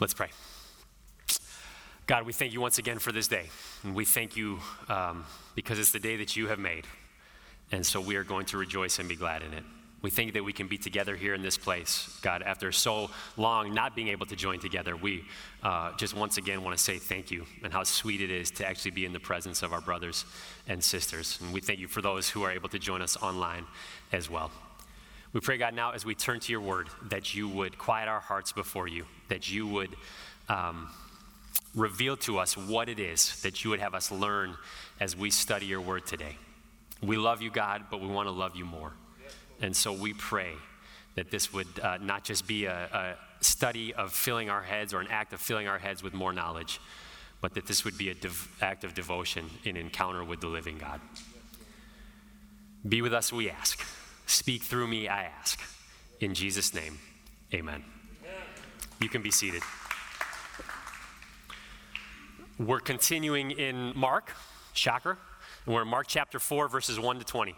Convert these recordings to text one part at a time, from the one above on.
Let's pray. God, we thank you once again for this day. And we thank you um, because it's the day that you have made. And so we are going to rejoice and be glad in it. We think that we can be together here in this place. God, after so long not being able to join together, we uh, just once again want to say thank you and how sweet it is to actually be in the presence of our brothers and sisters. And we thank you for those who are able to join us online as well. We pray, God, now as we turn to your word, that you would quiet our hearts before you, that you would um, reveal to us what it is that you would have us learn as we study your word today. We love you, God, but we want to love you more. And so we pray that this would uh, not just be a, a, study of filling our heads or an act of filling our heads with more knowledge, but that this would be an dev- act of devotion in encounter with the living God. Be with us, we ask. Speak through me, I ask. In Jesus' name, amen. You can be seated. We're continuing in Mark, shocker, and we're in Mark chapter 4, verses 1 to 20.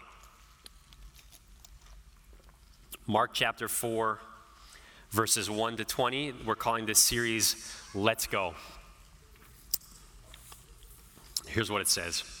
Mark chapter 4, verses 1 to 20. We're calling this series Let's Go. Here's what it says.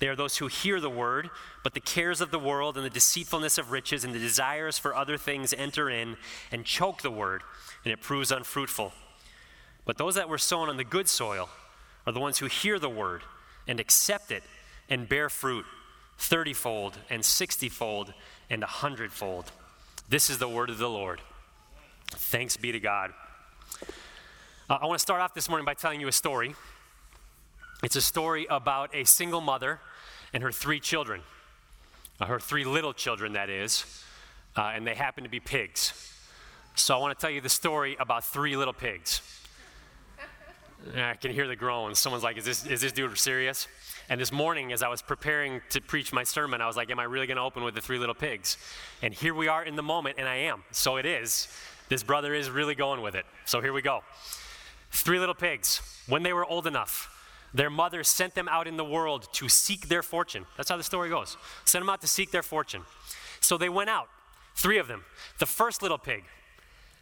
They are those who hear the word, but the cares of the world and the deceitfulness of riches and the desires for other things enter in and choke the word and it proves unfruitful. But those that were sown on the good soil are the ones who hear the word and accept it and bear fruit thirtyfold and sixtyfold and a hundredfold. This is the word of the Lord. Thanks be to God. Uh, I want to start off this morning by telling you a story. It's a story about a single mother and her three children, uh, her three little children, that is, uh, and they happen to be pigs. So I want to tell you the story about three little pigs. I can hear the groans. Someone's like, is this, is this dude serious? And this morning, as I was preparing to preach my sermon, I was like, Am I really going to open with the three little pigs? And here we are in the moment, and I am. So it is. This brother is really going with it. So here we go. Three little pigs. When they were old enough, their mother sent them out in the world to seek their fortune. That's how the story goes. Sent them out to seek their fortune. So they went out, three of them. The first little pig,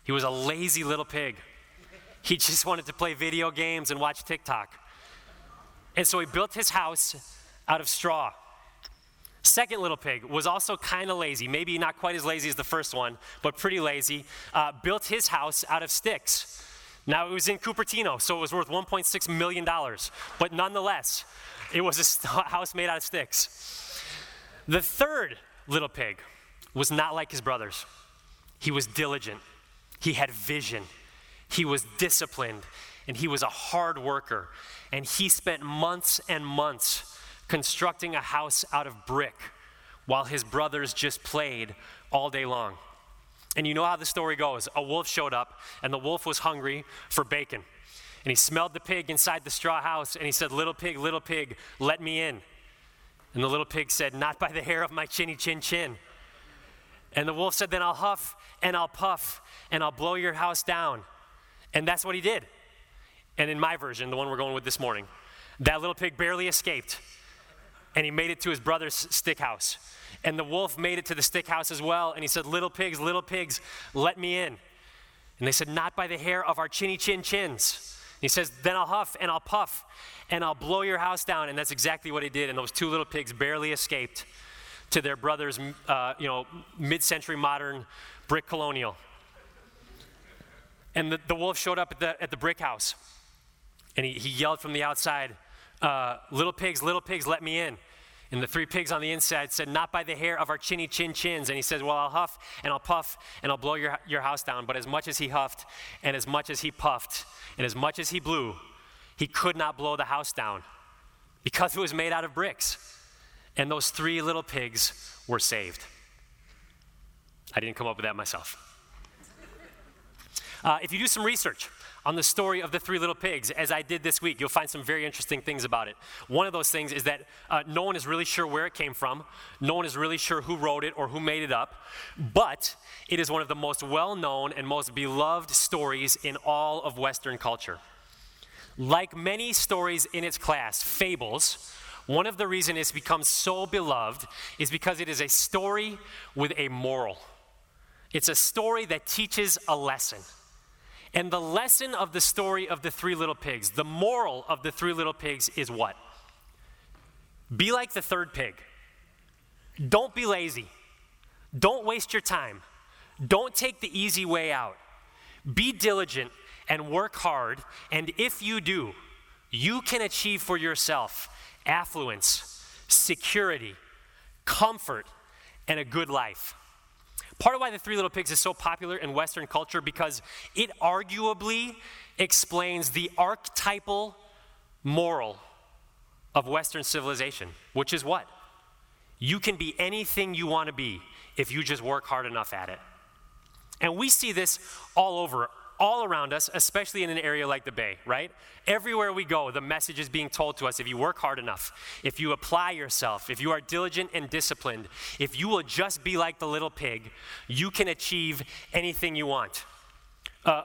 he was a lazy little pig. He just wanted to play video games and watch TikTok. And so he built his house out of straw. Second little pig was also kind of lazy, maybe not quite as lazy as the first one, but pretty lazy. Uh, built his house out of sticks. Now it was in Cupertino, so it was worth $1.6 million, but nonetheless, it was a house made out of sticks. The third little pig was not like his brothers, he was diligent. He had vision. He was disciplined. And he was a hard worker. And he spent months and months constructing a house out of brick while his brothers just played all day long. And you know how the story goes. A wolf showed up, and the wolf was hungry for bacon. And he smelled the pig inside the straw house, and he said, Little pig, little pig, let me in. And the little pig said, Not by the hair of my chinny chin chin. And the wolf said, Then I'll huff and I'll puff and I'll blow your house down. And that's what he did. And in my version, the one we're going with this morning, that little pig barely escaped. And he made it to his brother's stick house. And the wolf made it to the stick house as well. And he said, Little pigs, little pigs, let me in. And they said, Not by the hair of our chinny chin chins. He says, Then I'll huff and I'll puff and I'll blow your house down. And that's exactly what he did. And those two little pigs barely escaped to their brother's, uh, you know, mid century modern brick colonial. And the, the wolf showed up at the, at the brick house. And he, he yelled from the outside, uh, Little pigs, little pigs, let me in. And the three pigs on the inside said, Not by the hair of our chinny chin chins. And he says, Well, I'll huff and I'll puff and I'll blow your, your house down. But as much as he huffed and as much as he puffed and as much as he blew, he could not blow the house down because it was made out of bricks. And those three little pigs were saved. I didn't come up with that myself. Uh, if you do some research, on the story of the three little pigs, as I did this week. You'll find some very interesting things about it. One of those things is that uh, no one is really sure where it came from, no one is really sure who wrote it or who made it up, but it is one of the most well known and most beloved stories in all of Western culture. Like many stories in its class, fables, one of the reasons it's become so beloved is because it is a story with a moral. It's a story that teaches a lesson. And the lesson of the story of the three little pigs, the moral of the three little pigs is what? Be like the third pig. Don't be lazy. Don't waste your time. Don't take the easy way out. Be diligent and work hard. And if you do, you can achieve for yourself affluence, security, comfort, and a good life. Part of why the Three Little Pigs is so popular in Western culture because it arguably explains the archetypal moral of Western civilization, which is what? You can be anything you want to be if you just work hard enough at it. And we see this all over all around us, especially in an area like the Bay, right? Everywhere we go, the message is being told to us if you work hard enough, if you apply yourself, if you are diligent and disciplined, if you will just be like the little pig, you can achieve anything you want. Uh,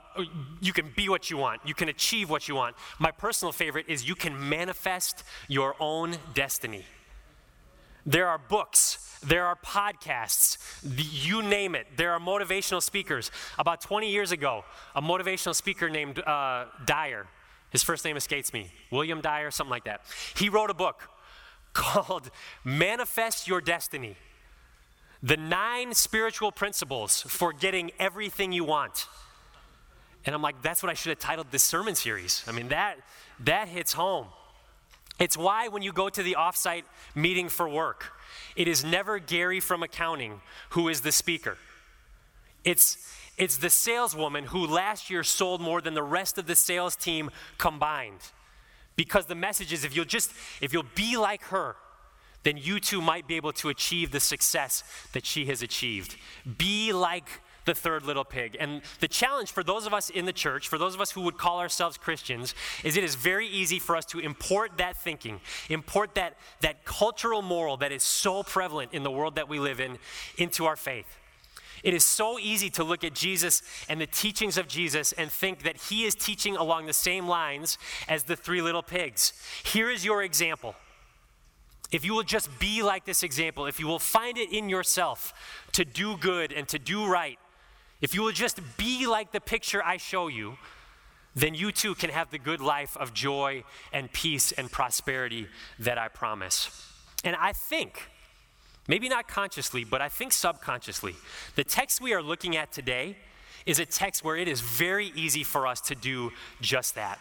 you can be what you want. You can achieve what you want. My personal favorite is you can manifest your own destiny. There are books there are podcasts, you name it. There are motivational speakers. About 20 years ago, a motivational speaker named uh, Dyer, his first name escapes me, William Dyer, something like that. He wrote a book called Manifest Your Destiny The Nine Spiritual Principles for Getting Everything You Want. And I'm like, that's what I should have titled this sermon series. I mean, that, that hits home. It's why when you go to the offsite meeting for work, it is never Gary from accounting who is the speaker. It's, it's the saleswoman who last year sold more than the rest of the sales team combined. Because the message is if you'll just, if you'll be like her, then you too might be able to achieve the success that she has achieved. Be like the third little pig. And the challenge for those of us in the church, for those of us who would call ourselves Christians, is it is very easy for us to import that thinking, import that, that cultural moral that is so prevalent in the world that we live in into our faith. It is so easy to look at Jesus and the teachings of Jesus and think that he is teaching along the same lines as the three little pigs. Here is your example. If you will just be like this example, if you will find it in yourself to do good and to do right, if you will just be like the picture I show you, then you too can have the good life of joy and peace and prosperity that I promise. And I think, maybe not consciously, but I think subconsciously, the text we are looking at today is a text where it is very easy for us to do just that.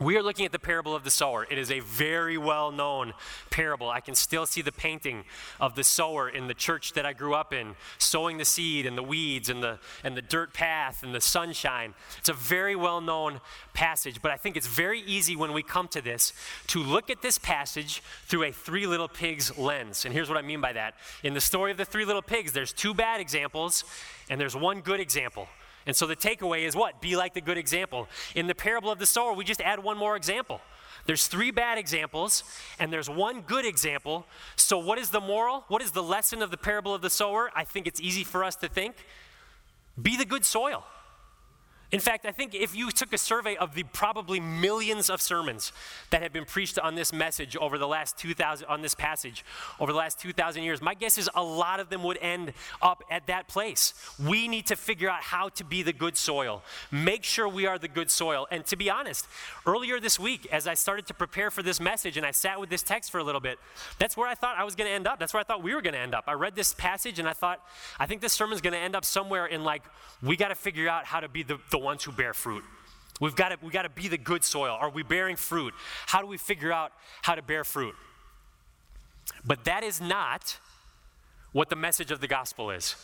We are looking at the parable of the sower. It is a very well known parable. I can still see the painting of the sower in the church that I grew up in, sowing the seed and the weeds and the, and the dirt path and the sunshine. It's a very well known passage, but I think it's very easy when we come to this to look at this passage through a three little pigs lens. And here's what I mean by that. In the story of the three little pigs, there's two bad examples and there's one good example. And so the takeaway is what? Be like the good example. In the parable of the sower, we just add one more example. There's three bad examples, and there's one good example. So, what is the moral? What is the lesson of the parable of the sower? I think it's easy for us to think. Be the good soil. In fact, I think if you took a survey of the probably millions of sermons that have been preached on this message over the last 2000 on this passage over the last 2000 years, my guess is a lot of them would end up at that place. We need to figure out how to be the good soil. Make sure we are the good soil. And to be honest, earlier this week as I started to prepare for this message and I sat with this text for a little bit, that's where I thought I was going to end up. That's where I thought we were going to end up. I read this passage and I thought I think this sermon's going to end up somewhere in like we got to figure out how to be the, the ones who bear fruit. We've got to, we got to be the good soil. Are we bearing fruit? How do we figure out how to bear fruit? But that is not what the message of the gospel is.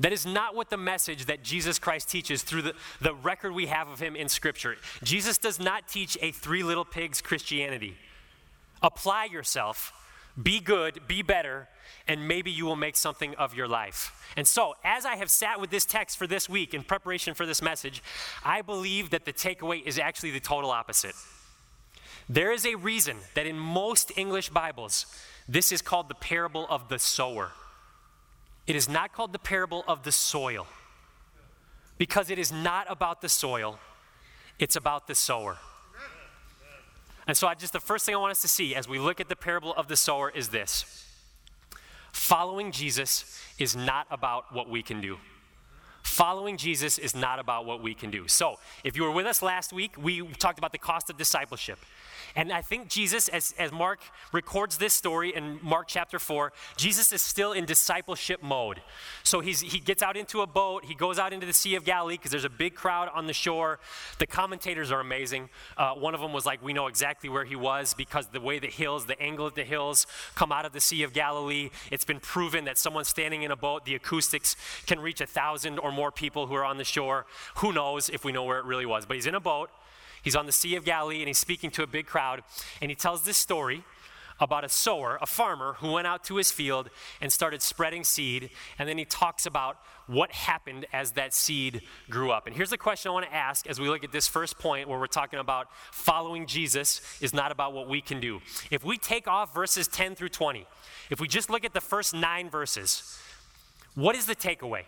That is not what the message that Jesus Christ teaches through the, the record we have of him in Scripture. Jesus does not teach a three little pigs Christianity. Apply yourself, be good, be better, and maybe you will make something of your life. And so, as I have sat with this text for this week in preparation for this message, I believe that the takeaway is actually the total opposite. There is a reason that in most English Bibles, this is called the parable of the sower. It is not called the parable of the soil because it is not about the soil, it's about the sower. And so, I just the first thing I want us to see as we look at the parable of the sower is this Following Jesus is not about what we can do. Following Jesus is not about what we can do. So, if you were with us last week, we talked about the cost of discipleship. And I think Jesus, as, as Mark records this story in Mark chapter 4, Jesus is still in discipleship mode. So he's, he gets out into a boat, he goes out into the Sea of Galilee because there's a big crowd on the shore. The commentators are amazing. Uh, one of them was like, We know exactly where he was because the way the hills, the angle of the hills come out of the Sea of Galilee, it's been proven that someone standing in a boat, the acoustics can reach a thousand or more people who are on the shore. Who knows if we know where it really was? But he's in a boat. He's on the Sea of Galilee and he's speaking to a big crowd. And he tells this story about a sower, a farmer, who went out to his field and started spreading seed. And then he talks about what happened as that seed grew up. And here's the question I want to ask as we look at this first point where we're talking about following Jesus is not about what we can do. If we take off verses 10 through 20, if we just look at the first nine verses, what is the takeaway?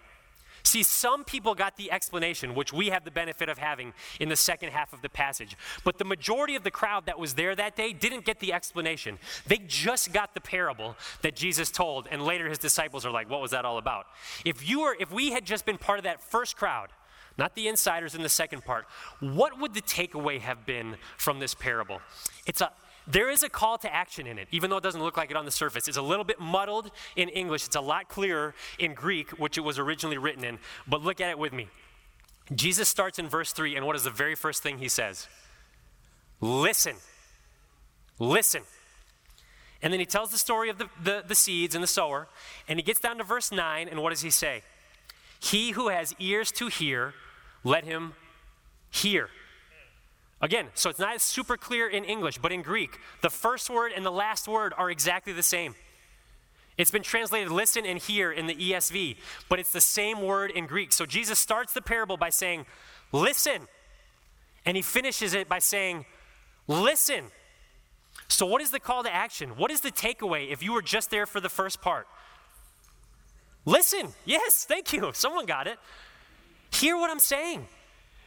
See, some people got the explanation, which we have the benefit of having in the second half of the passage. But the majority of the crowd that was there that day didn't get the explanation. They just got the parable that Jesus told, and later his disciples are like, What was that all about? If you were, if we had just been part of that first crowd, not the insiders in the second part, what would the takeaway have been from this parable? It's a there is a call to action in it, even though it doesn't look like it on the surface. It's a little bit muddled in English, it's a lot clearer in Greek, which it was originally written in. But look at it with me. Jesus starts in verse 3, and what is the very first thing he says? Listen. Listen. And then he tells the story of the, the, the, seeds and the sower, and he gets down to verse 9, and what does he say? He who has ears to hear, let him hear. Again, so it's not super clear in English, but in Greek, the first word and the last word are exactly the same. It's been translated listen and hear in the ESV, but it's the same word in Greek. So Jesus starts the parable by saying, listen. And he finishes it by saying, listen. So, what is the call to action? What is the takeaway if you were just there for the first part? Listen. Yes, thank you. Someone got it. Hear what I'm saying.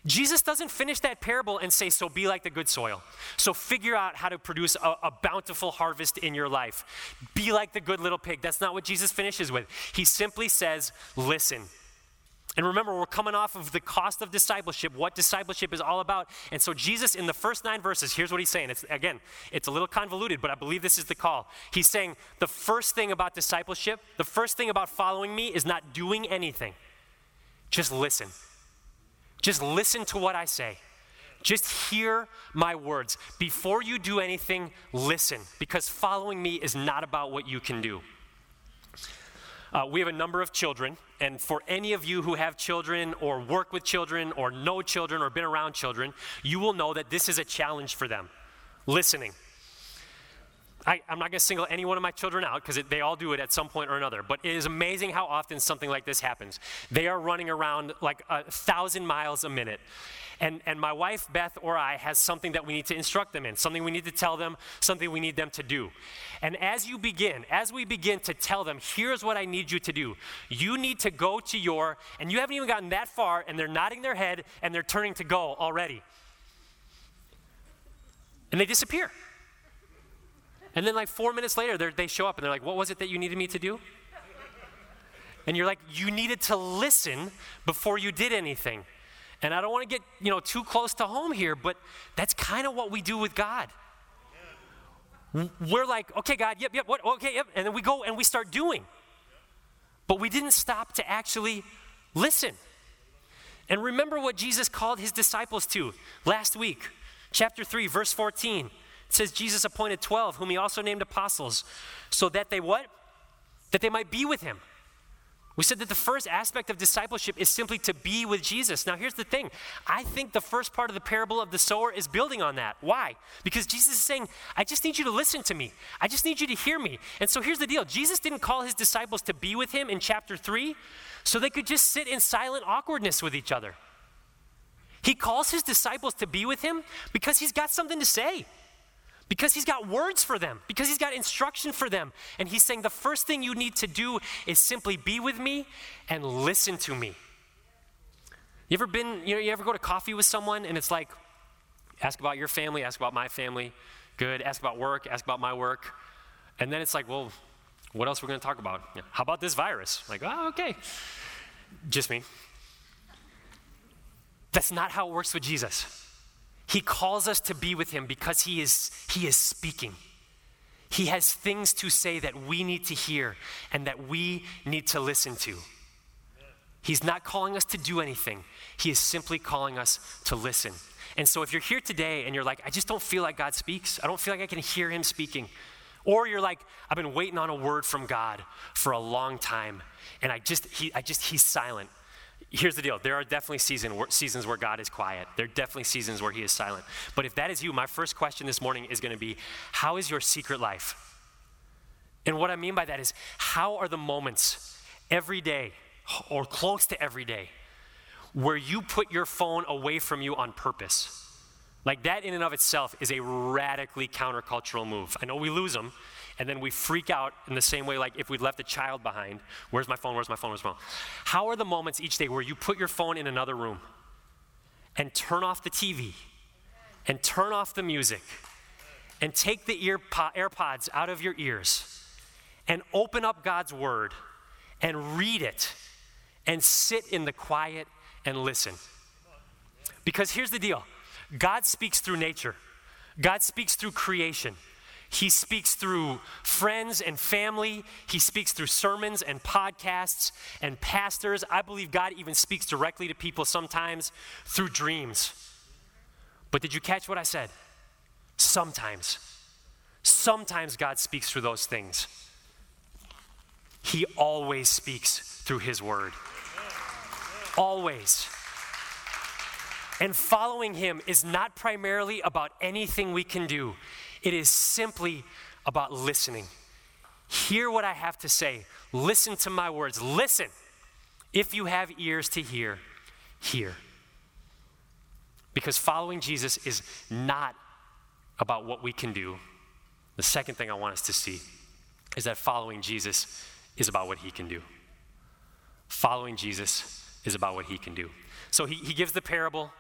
Jesus doesn't finish that parable and say, So be like the good soil. So figure out how to produce a, a, bountiful harvest in your life. Be like the good little pig. That's not what Jesus finishes with. He simply says, Listen. And remember, we're coming off of the cost of discipleship, what discipleship is all about. And so, Jesus, in the first nine verses, here's what he's saying. It's, again, it's a little convoluted, but I believe this is the call. He's saying the first thing about discipleship, the first thing about following me is not doing anything, just listen. Just listen to what I say. Just hear my words. Before you do anything, listen, because following me is not about what you can do. Uh, we have a number of children, and for any of you who have children, or work with children, or know children, or been around children, you will know that this is a challenge for them listening. I, am not going to single any one of my children out because they all do it at some point or another. But it is amazing how often something like this happens. They are running around like a thousand miles a minute. And, and my wife, Beth, or I, has something that we need to instruct them in, something we need to tell them, something we need them to do. And as you begin, as we begin to tell them, here's what I need you to do, you need to go to your, and you haven't even gotten that far, and they're nodding their head and they're turning to go already. And they disappear. And then, like four minutes later, they show up and they're like, What was it that you needed me to do? And you're like, You needed to listen before you did anything. And I don't want to get, you know, too close to home here, but that's kind of what we do with God. We're like, okay, God, yep, yep, what, okay, yep. And then we go and we start doing. But we didn't stop to actually listen. And remember what Jesus called his disciples to last week, chapter 3, verse 14. It says Jesus appointed 12, whom he also named apostles, so that they what? That they might be with him. We said that the first aspect of discipleship is simply to be with Jesus. Now, here's the thing I think the first part of the parable of the sower is building on that. Why? Because Jesus is saying, I just need you to listen to me, I just need you to hear me. And so here's the deal Jesus didn't call his disciples to be with him in chapter 3 so they could just sit in silent awkwardness with each other. He calls his disciples to be with him because he's got something to say because he's got words for them, because he's got instruction for them. And he's saying the first thing you need to do is simply be with me and listen to me. You ever been, you know, you ever go to coffee with someone and it's like, ask about your family, ask about my family, good, ask about work, ask about my work. And then it's like, well, what else are we going to talk about? How about this virus? Like, oh, okay. Just me. That's not how it works with Jesus. He calls us to be with him because he is, he is speaking. He has things to say that we need to hear and that we need to listen to. He's not calling us to do anything, He is simply calling us to listen. And so if you're here today and you're like, I just don't feel like God speaks, I don't feel like I can hear Him speaking, or you're like, I've been waiting on a word from God for a long time, and I just, he, I just, He's silent here's the deal there are definitely season, seasons where God is quiet. There are definitely seasons where He is silent. But if that is you, my first question this morning is going to be How is your secret life? And what I mean by that is, how are the moments every day or close to every day where you put your phone away from you on purpose? Like that, in and of itself, is a radically countercultural move. I know we lose them, and then we freak out in the same way like if we'd left a child behind. Where's my phone? Where's my phone? Where's my phone? How are the moments each day where you put your phone in another room and turn off the tv and turn off the music and take the ear po- airpods out of your ears and open up god's word and read it and sit in the quiet and listen? Because here's the deal. God speaks through nature. God speaks through creation he speaks through friends and family. He speaks through sermons and podcasts and pastors. I believe God even speaks directly to people sometimes through dreams. But did you catch what I said? Sometimes. Sometimes God speaks through those things. He always speaks through His Word. Always. And following Him is not primarily about anything we can do. It is simply about listening. Hear what I have to say. Listen to my words. Listen. If you have ears to hear, hear. Because following Jesus is not about what we can do. The second thing I want us to see is that following Jesus is about what he can do. Following Jesus is about what he can do. So he, he gives the parable,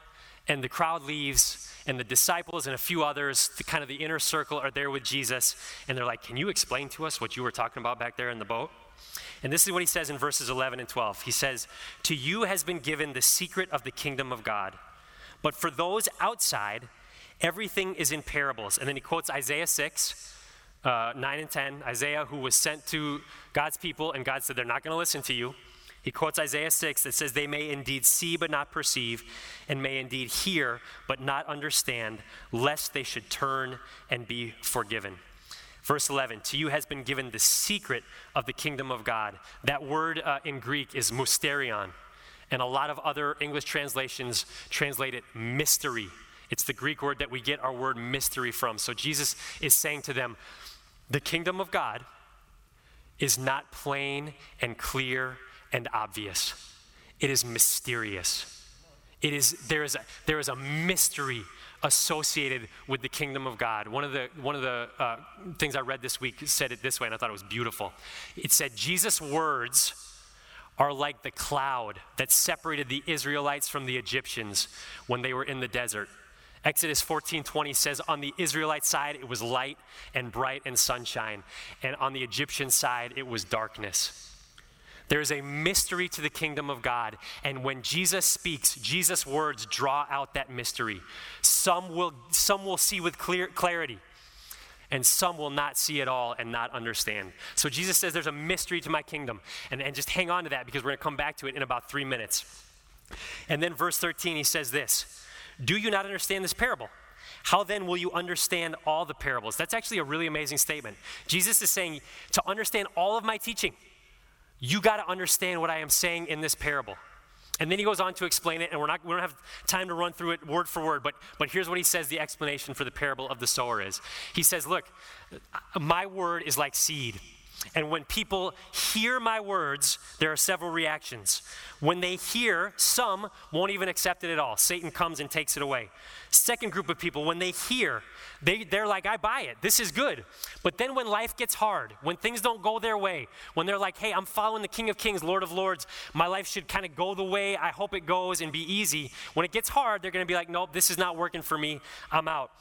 and the crowd leaves, and the disciples and a few others, the kind of the inner circle, are there with Jesus, and they're like, Can you explain to us what you were talking about back there in the boat? And this is what he says in verses 11 and 12. He says, To you has been given the secret of the kingdom of God. But for those outside, everything is in parables. And then he quotes Isaiah 6, uh, 9 and 10. Isaiah, who was sent to God's people, and God said, They're not going to listen to you. He quotes Isaiah 6 that says, They may indeed see but not perceive, and may indeed hear but not understand, lest they should turn and be forgiven. Verse 11, to you has been given the secret of the kingdom of God. That word uh, in Greek is mysterion, and a lot of other English translations translate it mystery. It's the Greek word that we get our word mystery from. So Jesus is saying to them, the kingdom of God is not plain and clear and obvious. It is mysterious. It is, there, is a, there is a mystery associated with the kingdom of God. One of the, one of the uh, things I read this week said it this way, and I thought it was beautiful. It said, Jesus' words are like the cloud that separated the Israelites from the Egyptians when they were in the desert. Exodus 14:20 says on the Israelite side it was light and bright and sunshine and on the Egyptian side it was darkness. There is a mystery to the kingdom of God. And when Jesus speaks, Jesus' words draw out that mystery. Some will, some will see with clear clarity, and some will not see at all and not understand. So Jesus says there's a mystery to my kingdom. And, and just hang on to that because we're going to come back to it in about three minutes. And then verse 13, he says this Do you not understand this parable? How then will you understand all the parables? That's actually a really amazing statement. Jesus is saying, to understand all of my teaching, you got to understand what I am saying in this parable. And then he goes on to explain it, and we're not, we don't have time to run through it word for word, but, but here's what he says the explanation for the parable of the sower is. He says, Look, my word is like seed. And when people hear my words, there are several reactions. When they hear, some won't even accept it at all. Satan comes and takes it away. Second group of people, when they hear, they, they're like, I buy it. This is good. But then when life gets hard, when things don't go their way, when they're like, hey, I'm following the King of Kings, Lord of Lords, my life should kind of go the way I hope it goes and be easy. When it gets hard, they're going to be like, nope, this is not working for me. I'm out.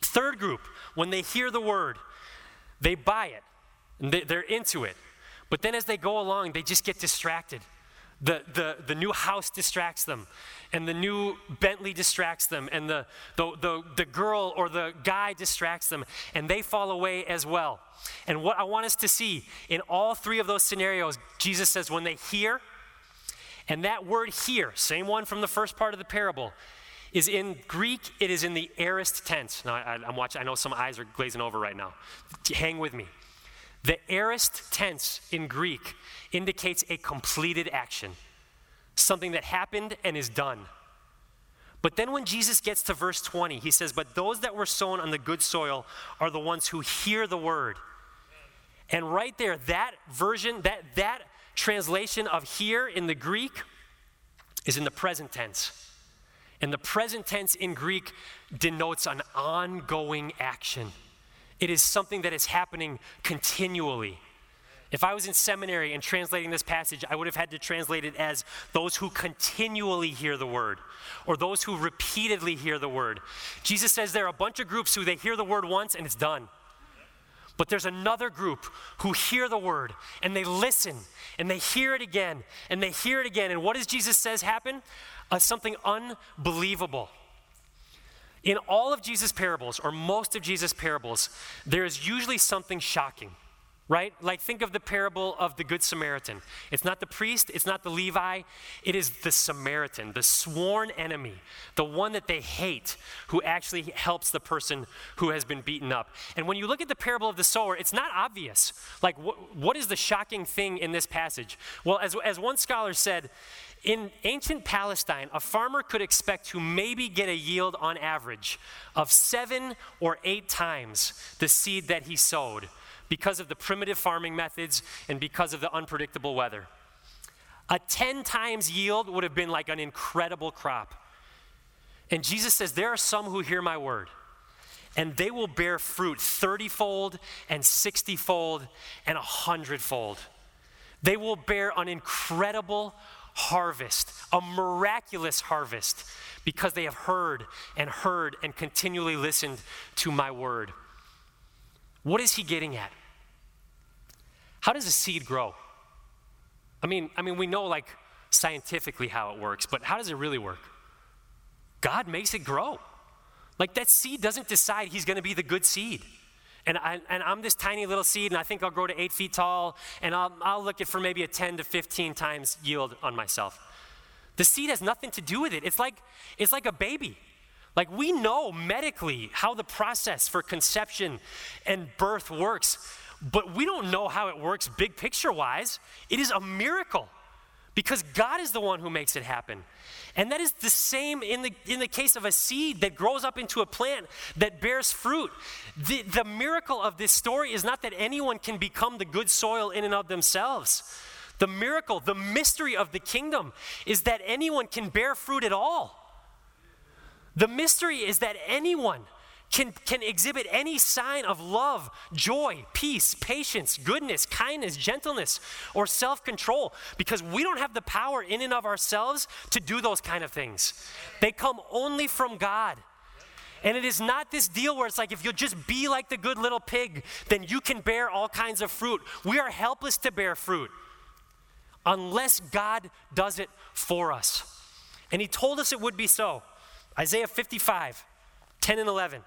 Third group, when they hear the word, they buy it. And they, they're into it. But then as they go along, they just get distracted. The, the, the new house distracts them, and the new Bentley distracts them, and the, the, the, the girl or the guy distracts them, and they fall away as well. And what I want us to see in all three of those scenarios, Jesus says, when they hear, and that word hear, same one from the first part of the parable, is in Greek, it is in the aorist tense. Now, I, am watching, I know some eyes are glazing over right now. Hang with me. The aorist tense in Greek indicates a completed action, something that happened and is done. But then when Jesus gets to verse 20, he says, But those that were sown on the good soil are the ones who hear the word. And right there, that version, that, that translation of hear in the Greek is in the present tense. And the present tense in Greek denotes an ongoing action. It is something that is happening continually. If I was in seminary and translating this passage, I would have had to translate it as those who continually hear the word or those who repeatedly hear the word. Jesus says there are a bunch of groups who they hear the word once and it's done. But there's another group who hear the word and they listen and they hear it again and they hear it again. And what does Jesus says happen? Uh, something unbelievable. In all of Jesus' parables, or most of Jesus' parables, there is usually something shocking, right? Like think of the parable of the Good Samaritan. It's not the priest, it's not the Levi, it is the Samaritan, the sworn enemy, the one that they hate, who actually helps the person who has been beaten up. And when you look at the parable of the sower, it's not obvious. Like, wh- what is the shocking thing in this passage? Well, as, as one scholar said, in ancient Palestine, a farmer could expect to maybe get a yield on average of seven or eight times the seed that he sowed because of the primitive farming methods and because of the unpredictable weather. A 10 times yield would have been like an incredible crop. And Jesus says, There are some who hear my word, and they will bear fruit 30 fold and 60 fold and 100 fold. They will bear an incredible harvest, a miraculous harvest, because they have heard and heard and continually listened to my word. What is he getting at? How does a seed grow? I mean, I mean, we know like scientifically how it works, but how does it really work? God makes it grow. Like that seed doesn't decide he's going to be the good seed. And, I, and I'm this tiny little seed, and I think I'll grow to eight feet tall, and I'll, I'll look for maybe a 10 to 15 times yield on myself. The seed has nothing to do with it. It's like, it's like a baby. Like we know medically how the process for conception and birth works, but we don't know how it works big picture wise. It is a miracle because God is the one who makes it happen. And that is the same in the, in the case of a seed that grows up into a plant that bears fruit. The, the miracle of this story is not that anyone can become the good soil in and of themselves. The miracle, the mystery of the kingdom is that anyone can bear fruit at all. The mystery is that anyone can, can exhibit any sign of love, joy, peace, patience, goodness, kindness, gentleness, or self control because we don't have the power in and of ourselves to do those kind of things. They come only from God. And it is not this deal where it's like if you'll just be like the good little pig, then you can bear all kinds of fruit. We are helpless to bear fruit unless God does it for us. And He told us it would be so. Isaiah 55, 10 and 11.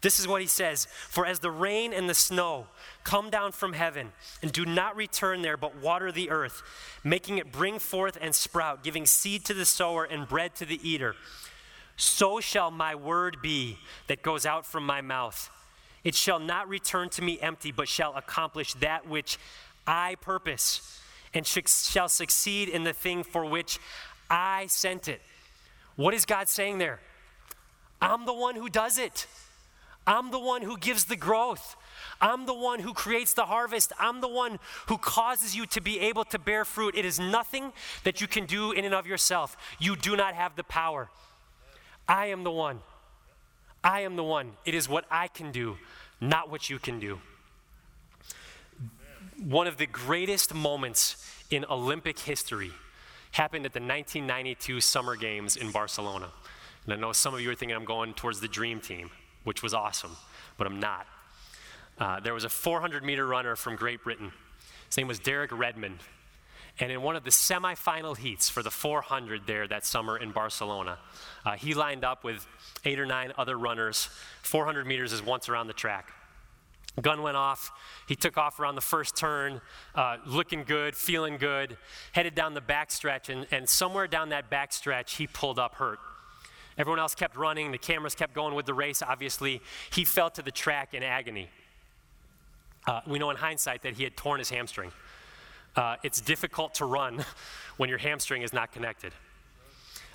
This is what he says For as the rain and the snow come down from heaven and do not return there, but water the earth, making it bring forth and sprout, giving seed to the sower and bread to the eater, so shall my word be that goes out from my mouth. It shall not return to me empty, but shall accomplish that which I purpose, and shall succeed in the thing for which I sent it. What is God saying there? I'm the one who does it. I'm the one who gives the growth. I'm the one who creates the harvest. I'm the one who causes you to be able to bear fruit. It is nothing that you can do in and of yourself. You do not have the power. I am the one. I am the one. It is what I can do, not what you can do. One of the greatest moments in Olympic history happened at the 1992 Summer Games in Barcelona. And I know some of you are thinking I'm going towards the dream team which was awesome, but I'm not. Uh, there was a 400 meter runner from Great Britain. His name was Derek Redmond. And in one of the semifinal heats for the 400 there that summer in Barcelona, uh, he lined up with eight or nine other runners. 400 meters is once around the track. Gun went off. He took off around the first turn, uh, looking good, feeling good, headed down the backstretch, and, and somewhere down that backstretch, he pulled up hurt. Everyone else kept running. The cameras kept going with the race, obviously. He fell to the track in agony. Uh, we know in hindsight that he had torn his hamstring. Uh, it's difficult to run when your hamstring is not connected.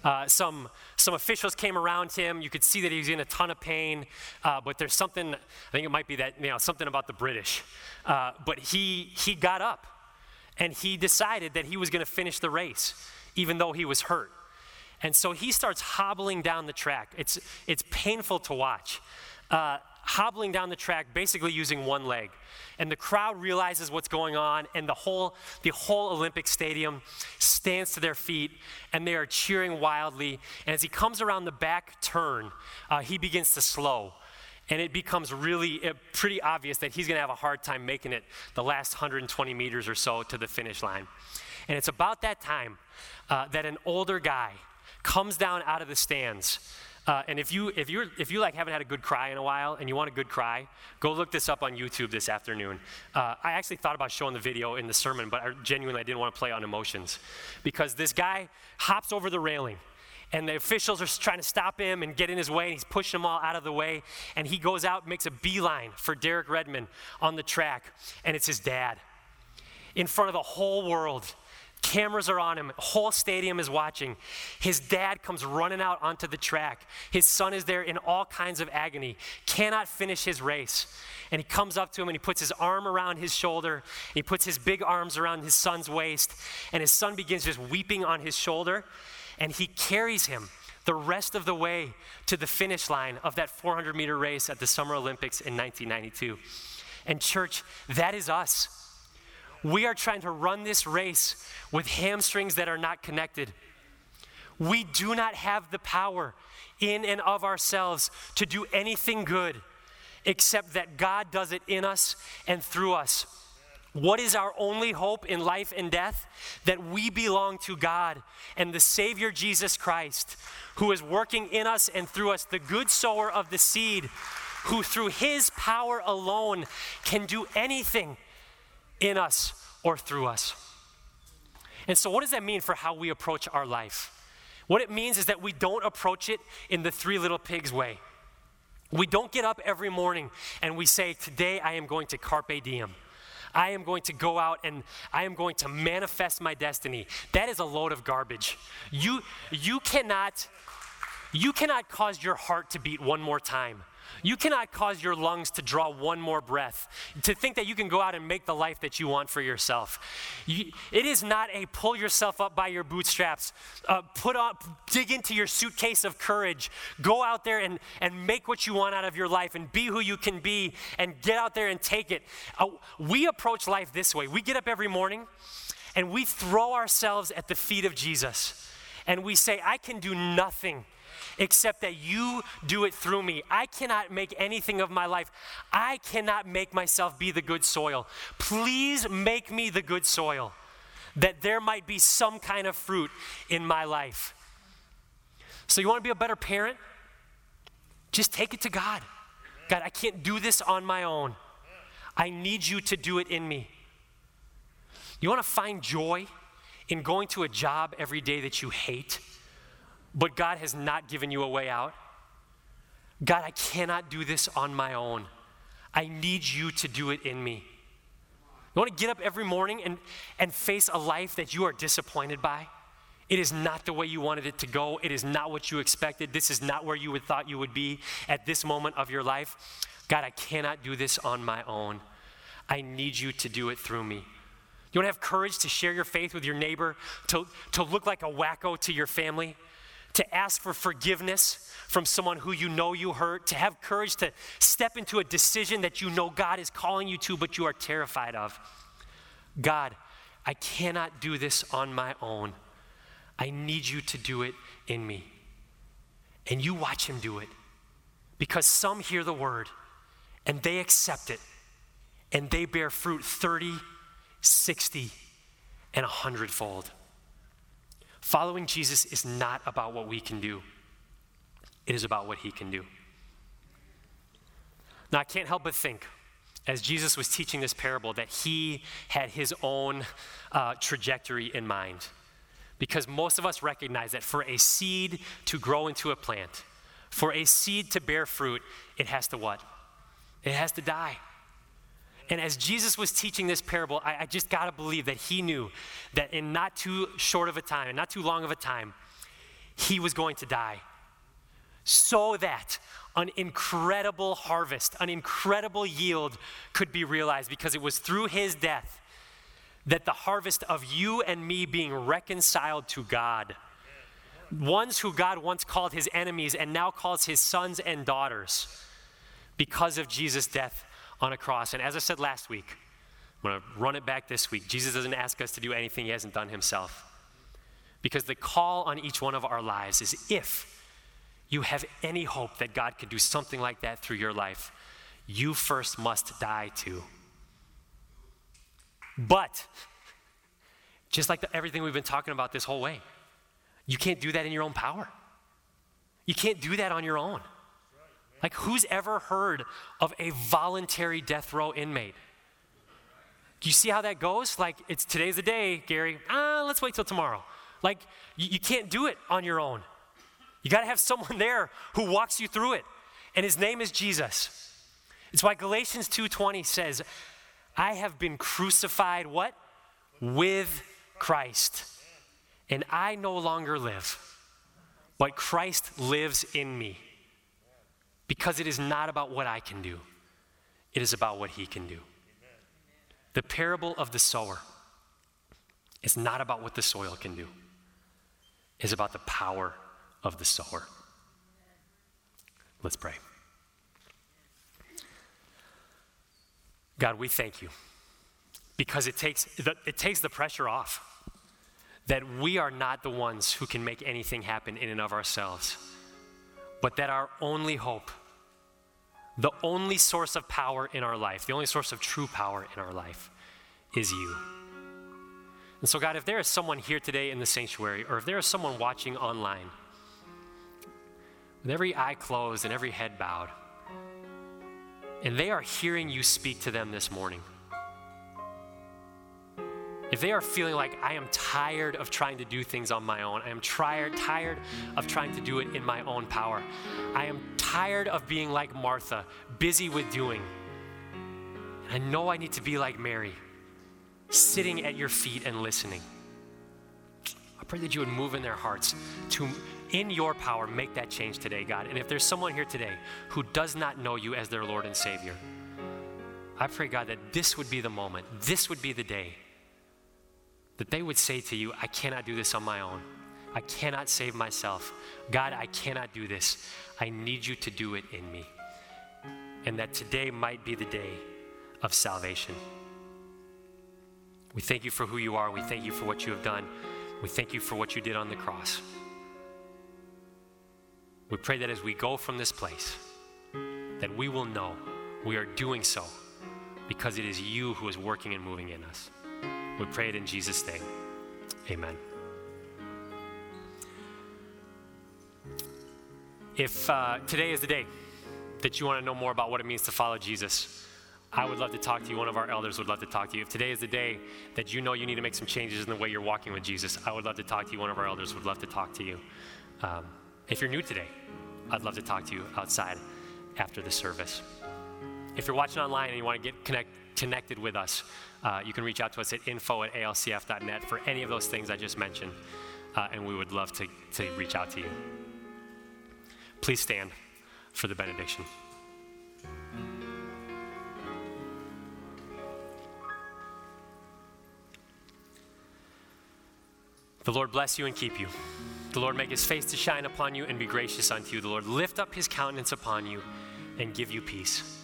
Uh, some, some officials came around him. You could see that he was in a ton of pain, uh, but there's something, I think it might be that, you know, something about the British. Uh, but he, he got up and he decided that he was going to finish the race, even though he was hurt. And so he starts hobbling down the track. It's, it's painful to watch. Uh, hobbling down the track, basically using one leg. And the crowd realizes what's going on, and the whole, the whole Olympic stadium stands to their feet, and they are cheering wildly. And as he comes around the back turn, uh, he begins to slow. And it becomes really uh, pretty obvious that he's going to have a hard time making it the last 120 meters or so to the finish line. And it's about that time uh, that an older guy, comes down out of the stands. Uh, and if you if you if you like haven't had a good cry in a while and you want a good cry, go look this up on YouTube this afternoon. Uh, I actually thought about showing the video in the sermon, but I genuinely I didn't want to play on emotions because this guy hops over the railing and the officials are trying to stop him and get in his way, and he's pushing them all out of the way. And he goes out, makes a beeline for Derek Redmond on the track, and it's his dad in front of the whole world. Cameras are on him. Whole stadium is watching. His dad comes running out onto the track. His son is there in all kinds of agony, cannot finish his race. And he comes up to him and he puts his arm around his shoulder. he puts his big arms around his son's waist. And his son begins just weeping on his shoulder. And he carries him the rest of the way to the finish line of that 400 meter race at the Summer Olympics in 1992. And, church, that is us. We are trying to run this race with hamstrings that are not connected. We do not have the power in and of ourselves to do anything good except that God does it in us and through us. What is our only hope in life and death? That we belong to God and the Savior Jesus Christ, who is working in us and through us, the good sower of the seed who through his power alone can do anything in us or through us. And so, what does that mean for how we approach our life? What it means is that we don't approach it in the three little pigs way. We don't get up every morning and we say, Today I am going to carpe diem. I am going to go out and I am going to manifest my destiny. That is a load of garbage. You, you, cannot, you cannot cause your heart to beat one more time. You cannot cause your lungs to draw one more breath, to think that you can go out and make the life that you want for yourself. You, it is not a pull yourself up by your bootstraps, uh, put up, dig into your suitcase of courage, go out there and, and make what you want out of your life and be who you can be and get out there and take it. Uh, we approach life this way. We get up every morning and we throw ourselves at the feet of Jesus and we say, I can do nothing except that you do it through me. I cannot make anything of my life. I cannot make myself be the good soil. Please make me the good soil that there might be some kind of fruit in my life. So, you want to be a better parent? Just take it to God. God, I can't do this on my own. I need you to do it in me. You want to find joy in going to a job every day that you hate? But God has not given you a way out. God, I cannot do this on my own. I need you to do it in me. You want to get up every morning and, and face a life that you are disappointed by? It is not the way you wanted it to go. It is not what you expected. This is not where you would thought you would be at this moment of your life. God, I cannot do this on my own. I need you to do it through me. You want to have courage to share your faith with your neighbor, to, to look like a wacko to your family? To ask for forgiveness from someone who you know you hurt, to have courage to step into a decision that you know God is calling you to, but you are terrified of. God, I cannot do this on my own. I need you to do it in me. And you watch him do it. Because some hear the word and they accept it and they bear fruit 30, 60, and 100 fold. Following Jesus is not about what we can do, it is about what he can do. Now, I can't help but think, as Jesus was teaching this parable, that he had his own uh, trajectory in mind. Because most of us recognize that for a seed to grow into a plant, for a seed to bear fruit, it has to what? It has to die. And as Jesus was teaching this parable, I, I just got to believe that he knew that in not too short of a time, and not too long of a time, he was going to die. So that an incredible harvest, an incredible yield could be realized because it was through his death that the harvest of you and me being reconciled to God, ones who God once called his enemies and now calls his sons and daughters because of Jesus' death on a cross. And as I said last week, I'm going to run it back this week. Jesus doesn't ask us to do anything he hasn't done himself. Because the call on each one of our lives is if you have any hope that God could do something like that through your life, you first must die too. But, just like the, everything we've been talking about this whole way, you can't do that in your own power. You can't do that on your own. Like, who's ever heard of a voluntary death row inmate? Do you see how that goes? Like, it's today's the day, Gary. Ah, let's wait till tomorrow. Like, you, you can't do it on your own. You got to have someone there who walks you through it, and his name is Jesus. It's why Galatians 2:20 says, "I have been crucified what? With Christ. And I no longer live, but Christ lives in me." Because it is not about what I can do, it is about what He can do. The parable of the sower is not about what the soil can do, it's about the power of the sower. Let's pray. God, we thank you because it takes the, it takes the pressure off that we are not the ones who can make anything happen in and of ourselves but that our only hope, the only source of power in our life, the only source of true power in our life is you. And so, God, if there is someone here today in the sanctuary, or if there is someone watching online, with every eye closed and every head bowed, and they are hearing you speak to them this morning, if they are feeling like I am tired of trying to do things on my own, I am tired, tired of trying to do it in my own power, I am tired of being like Martha, busy with doing. I know I need to be like Mary, sitting at your feet and listening. I pray that you would move in their hearts to, in your power, make that change today, God. And if there's someone here today who does not know you as their Lord and Savior, I pray, God, that this would be the moment, this would be the day that they would say to you, I cannot do this on my own. I cannot save myself. God, I cannot do this. I need you to do it in me. And that today might be the day of salvation. We thank you for who you are. We thank you for what you have done. We thank you for what you did on the cross. We pray that as we go from this place, that we will know we are doing so because it is you who is working and moving in us. We pray it in Jesus' name. Amen. If uh, today is the day that you want to know more about what it means to follow Jesus, I would love to talk to you. One of our elders would love to talk to you. If today is the day that you know you need to make some changes in the way you're walking with Jesus, I would love to talk to you. One of our elders would love to talk to you. Um, if you're new today, I'd love to talk to you outside after the service. If you're watching online and you want to get connect, connected with us, uh, you can reach out to us at info at alcf.net for any of those things I just mentioned, uh, and we would love to, to reach out to you. Please stand for the benediction. The Lord bless you and keep you. The Lord make his face to shine upon you and be gracious unto you. The Lord lift up his countenance upon you and give you peace.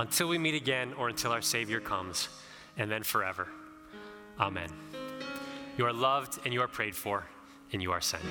Until we meet again or until our Savior comes, and then forever. Amen. You are loved and you are prayed for, and you are sent.